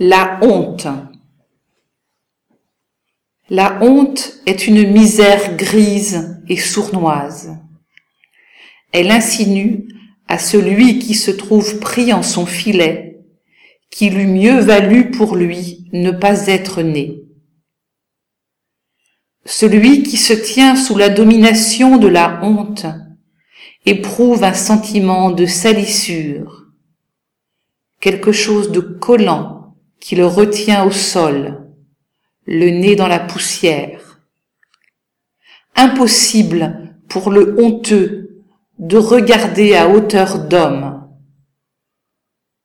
La honte. La honte est une misère grise et sournoise. Elle insinue à celui qui se trouve pris en son filet qu'il eût mieux valu pour lui ne pas être né. Celui qui se tient sous la domination de la honte éprouve un sentiment de salissure, quelque chose de collant qui le retient au sol, le nez dans la poussière. Impossible pour le honteux de regarder à hauteur d'homme.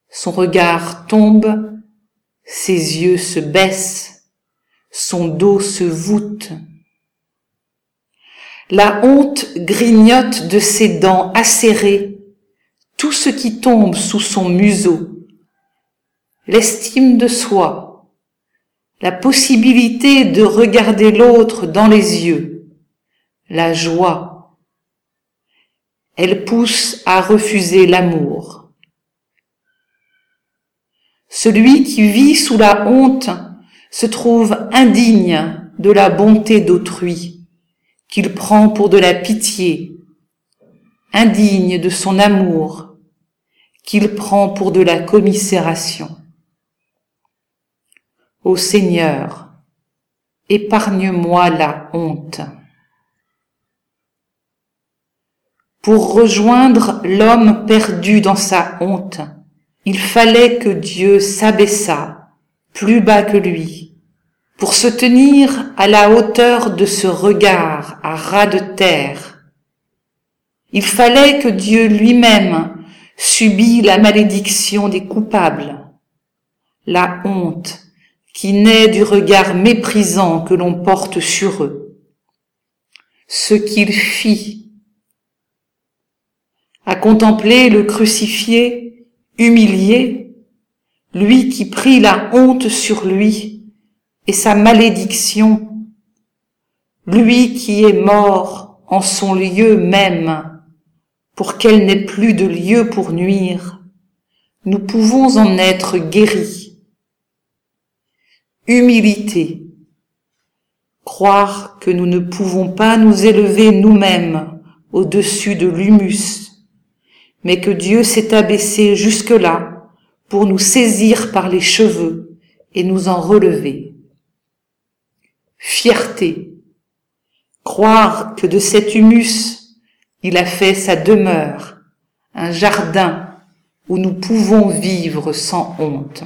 Son regard tombe, ses yeux se baissent, son dos se voûte. La honte grignote de ses dents acérées tout ce qui tombe sous son museau l'estime de soi, la possibilité de regarder l'autre dans les yeux, la joie. Elle pousse à refuser l'amour. Celui qui vit sous la honte se trouve indigne de la bonté d'autrui, qu'il prend pour de la pitié, indigne de son amour, qu'il prend pour de la commisération. Ô Seigneur, épargne-moi la honte. Pour rejoindre l'homme perdu dans sa honte, il fallait que Dieu s'abaissât plus bas que lui, pour se tenir à la hauteur de ce regard à ras de terre. Il fallait que Dieu lui-même subit la malédiction des coupables, la honte qui naît du regard méprisant que l'on porte sur eux. Ce qu'il fit, à contempler le crucifié, humilié, lui qui prit la honte sur lui et sa malédiction, lui qui est mort en son lieu même, pour qu'elle n'ait plus de lieu pour nuire, nous pouvons en être guéris Humilité. Croire que nous ne pouvons pas nous élever nous-mêmes au-dessus de l'humus, mais que Dieu s'est abaissé jusque-là pour nous saisir par les cheveux et nous en relever. Fierté. Croire que de cet humus, il a fait sa demeure, un jardin où nous pouvons vivre sans honte.